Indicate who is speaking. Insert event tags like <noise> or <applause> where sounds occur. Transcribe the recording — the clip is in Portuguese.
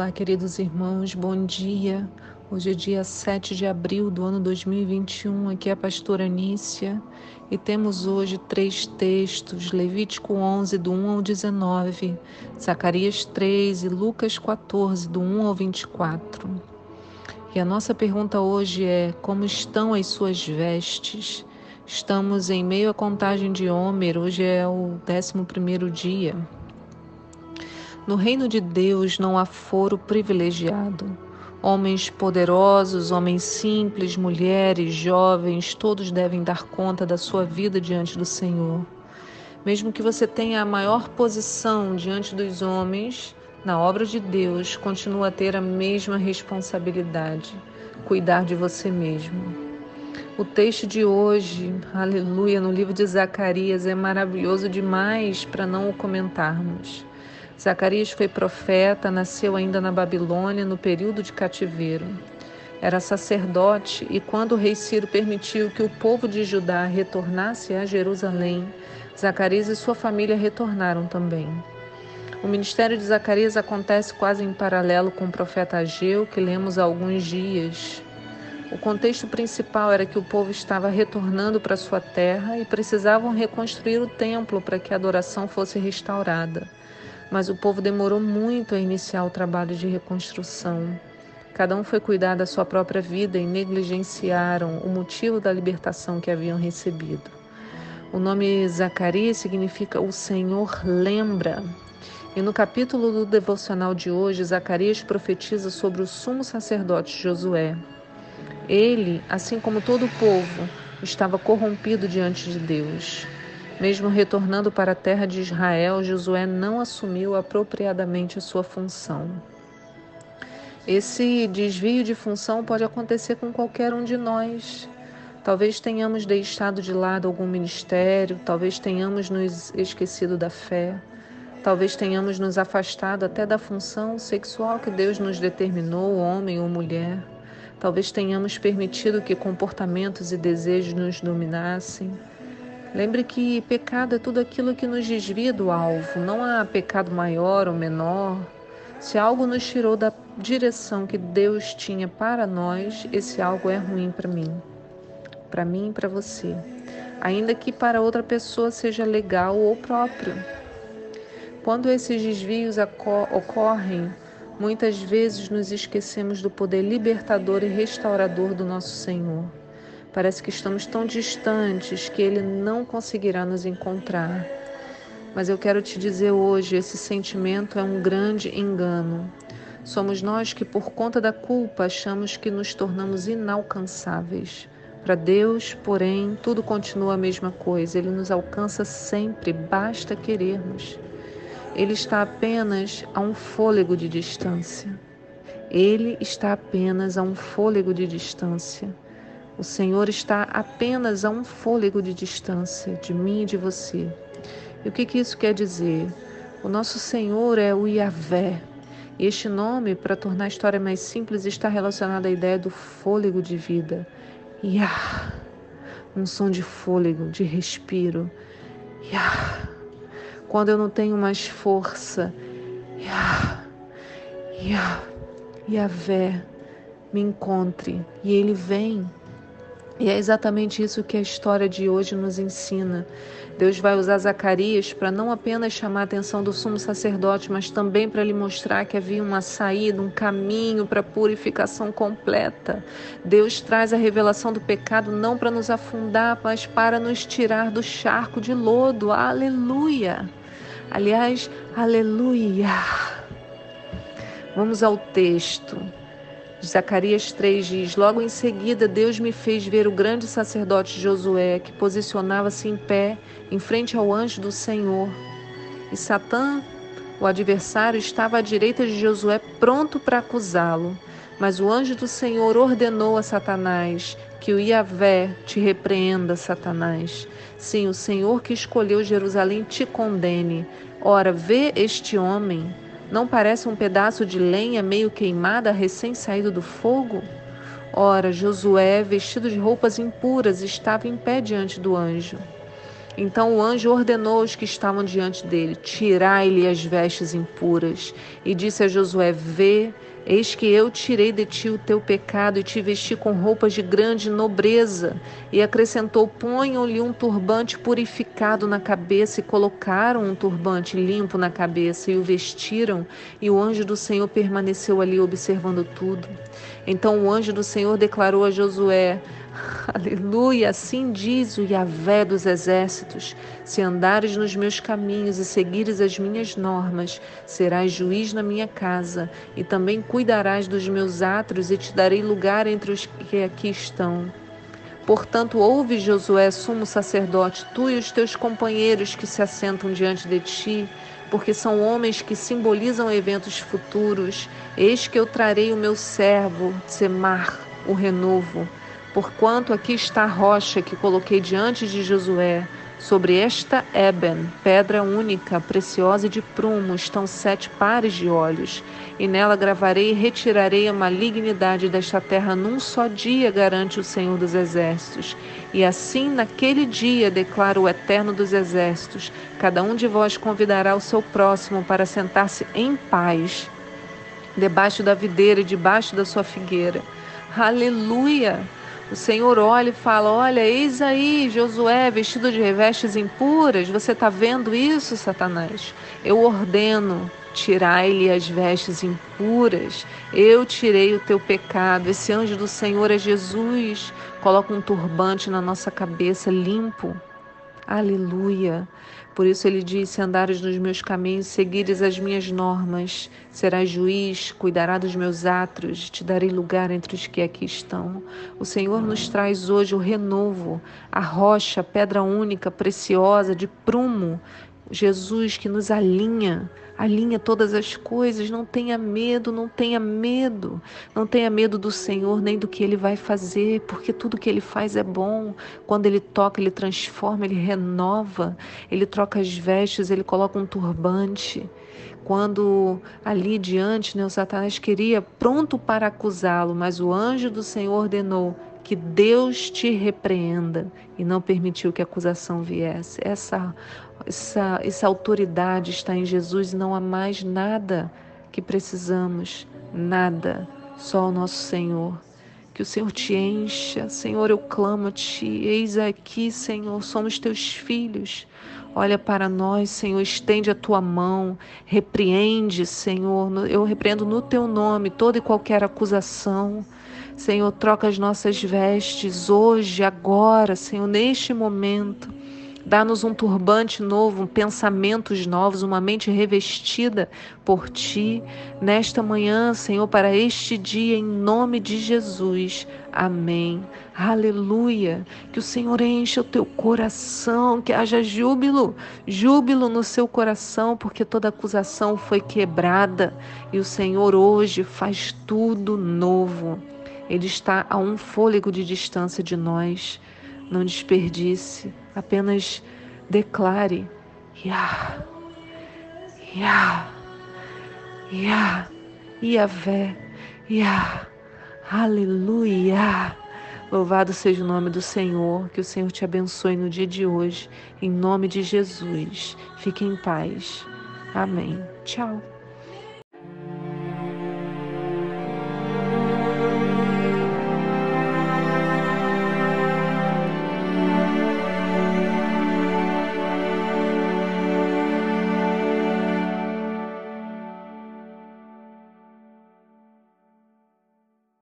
Speaker 1: Olá, queridos irmãos, bom dia. Hoje é dia 7 de abril do ano 2021. Aqui é a pastora Nícia e temos hoje três textos: Levítico 11, do 1 ao 19, Zacarias 3 e Lucas 14, do 1 ao 24. E a nossa pergunta hoje é: Como estão as suas vestes? Estamos em meio à contagem de Homer, hoje é o 11 dia. No reino de Deus não há foro privilegiado. Homens poderosos, homens simples, mulheres, jovens, todos devem dar conta da sua vida diante do Senhor. Mesmo que você tenha a maior posição diante dos homens, na obra de Deus, continua a ter a mesma responsabilidade: cuidar de você mesmo. O texto de hoje, aleluia, no livro de Zacarias, é maravilhoso demais para não o comentarmos. Zacarias foi profeta, nasceu ainda na Babilônia no período de cativeiro. Era sacerdote e quando o rei Ciro permitiu que o povo de Judá retornasse a Jerusalém, Zacarias e sua família retornaram também. O ministério de Zacarias acontece quase em paralelo com o profeta Ageu, que lemos há alguns dias. O contexto principal era que o povo estava retornando para sua terra e precisavam reconstruir o templo para que a adoração fosse restaurada mas o povo demorou muito a iniciar o trabalho de reconstrução. Cada um foi cuidar da sua própria vida e negligenciaram o motivo da libertação que haviam recebido. O nome Zacarias significa o Senhor lembra. E no capítulo do devocional de hoje, Zacarias profetiza sobre o sumo sacerdote Josué. Ele, assim como todo o povo, estava corrompido diante de Deus. Mesmo retornando para a terra de Israel, Josué não assumiu apropriadamente a sua função. Esse desvio de função pode acontecer com qualquer um de nós. Talvez tenhamos deixado de lado algum ministério, talvez tenhamos nos esquecido da fé, talvez tenhamos nos afastado até da função sexual que Deus nos determinou, homem ou mulher. Talvez tenhamos permitido que comportamentos e desejos nos dominassem. Lembre que pecado é tudo aquilo que nos desvia do alvo, não há pecado maior ou menor. Se algo nos tirou da direção que Deus tinha para nós, esse algo é ruim para mim, para mim e para você, ainda que para outra pessoa seja legal ou próprio. Quando esses desvios ocorrem, muitas vezes nos esquecemos do poder libertador e restaurador do nosso Senhor. Parece que estamos tão distantes que Ele não conseguirá nos encontrar. Mas eu quero te dizer hoje: esse sentimento é um grande engano. Somos nós que, por conta da culpa, achamos que nos tornamos inalcançáveis. Para Deus, porém, tudo continua a mesma coisa. Ele nos alcança sempre, basta querermos. Ele está apenas a um fôlego de distância. Ele está apenas a um fôlego de distância. O Senhor está apenas a um fôlego de distância de mim e de você. E o que, que isso quer dizer? O nosso Senhor é o Yahvé. Este nome, para tornar a história mais simples, está relacionado à ideia do fôlego de vida. Yah, um som de fôlego, de respiro. Yah, quando eu não tenho mais força. Yah, Yah, Yahvé, me encontre. E ele vem e é exatamente isso que a história de hoje nos ensina. Deus vai usar Zacarias para não apenas chamar a atenção do sumo sacerdote, mas também para lhe mostrar que havia uma saída, um caminho para a purificação completa. Deus traz a revelação do pecado não para nos afundar, mas para nos tirar do charco de lodo. Aleluia! Aliás, aleluia! Vamos ao texto. Zacarias 3 diz: Logo em seguida, Deus me fez ver o grande sacerdote Josué, que posicionava-se em pé em frente ao anjo do Senhor. E Satã, o adversário, estava à direita de Josué, pronto para acusá-lo. Mas o anjo do Senhor ordenou a Satanás que o Iavé te repreenda, Satanás. Sim, o Senhor que escolheu Jerusalém te condene. Ora, vê este homem não parece um pedaço de lenha meio queimada, recém-saído do fogo? Ora, Josué, vestido de roupas impuras, estava em pé diante do anjo. Então o anjo ordenou aos que estavam diante dele: Tirai-lhe as vestes impuras. E disse a Josué: Vê, eis que eu tirei de ti o teu pecado e te vesti com roupas de grande nobreza. E acrescentou: Ponham-lhe um turbante purificado na cabeça. E colocaram um turbante limpo na cabeça e o vestiram. E o anjo do Senhor permaneceu ali observando tudo. Então o anjo do Senhor declarou a Josué: <laughs> Aleluia, assim diz o Yahvé dos exércitos: se andares nos meus caminhos e seguires as minhas normas, serás juiz na minha casa, e também cuidarás dos meus atos, e te darei lugar entre os que aqui estão. Portanto, ouve, Josué, sumo sacerdote, tu e os teus companheiros que se assentam diante de ti, porque são homens que simbolizam eventos futuros. Eis que eu trarei o meu servo, Semar, o renovo Porquanto aqui está a rocha que coloquei diante de Josué, sobre esta Eben, pedra única, preciosa e de prumo, estão sete pares de olhos, e nela gravarei e retirarei a malignidade desta terra num só dia, garante o Senhor dos Exércitos. E assim, naquele dia, declara o Eterno dos Exércitos, cada um de vós convidará o seu próximo para sentar-se em paz, debaixo da videira e debaixo da sua figueira. Aleluia! O Senhor olha e fala: Olha, eis aí Josué vestido de revestes impuras. Você está vendo isso, Satanás? Eu ordeno tirai-lhe as vestes impuras. Eu tirei o teu pecado. Esse anjo do Senhor é Jesus. Coloca um turbante na nossa cabeça limpo. Aleluia. Por isso ele disse: Andares nos meus caminhos, seguires as minhas normas, serás juiz, cuidará dos meus atos, te darei lugar entre os que aqui estão. O Senhor nos traz hoje o renovo, a rocha, pedra única, preciosa, de prumo, Jesus que nos alinha, alinha todas as coisas. Não tenha medo, não tenha medo. Não tenha medo do Senhor nem do que ele vai fazer, porque tudo que ele faz é bom. Quando ele toca, ele transforma, ele renova, ele troca as vestes, ele coloca um turbante. Quando ali diante, né, o Satanás queria pronto para acusá-lo, mas o anjo do Senhor ordenou: que Deus te repreenda e não permitiu que a acusação viesse. Essa, essa, essa autoridade está em Jesus e não há mais nada que precisamos, nada, só o nosso Senhor. Que o Senhor te encha, Senhor, eu clamo a Ti, eis aqui, Senhor, somos Teus filhos. Olha para nós, Senhor, estende a tua mão, repreende, Senhor. Eu repreendo no teu nome toda e qualquer acusação. Senhor, troca as nossas vestes hoje, agora, Senhor, neste momento. Dá-nos um turbante novo, um pensamentos novos, uma mente revestida por Ti nesta manhã, Senhor, para este dia, em nome de Jesus. Amém. Aleluia. Que o Senhor encha o teu coração, que haja júbilo, júbilo no seu coração, porque toda acusação foi quebrada e o Senhor hoje faz tudo novo. Ele está a um fôlego de distância de nós. Não desperdice, apenas declare: Yah, Yah, Yah, Yahvé, Yah, Aleluia. Louvado seja o nome do Senhor, que o Senhor te abençoe no dia de hoje, em nome de Jesus. Fique em paz. Amém. Tchau.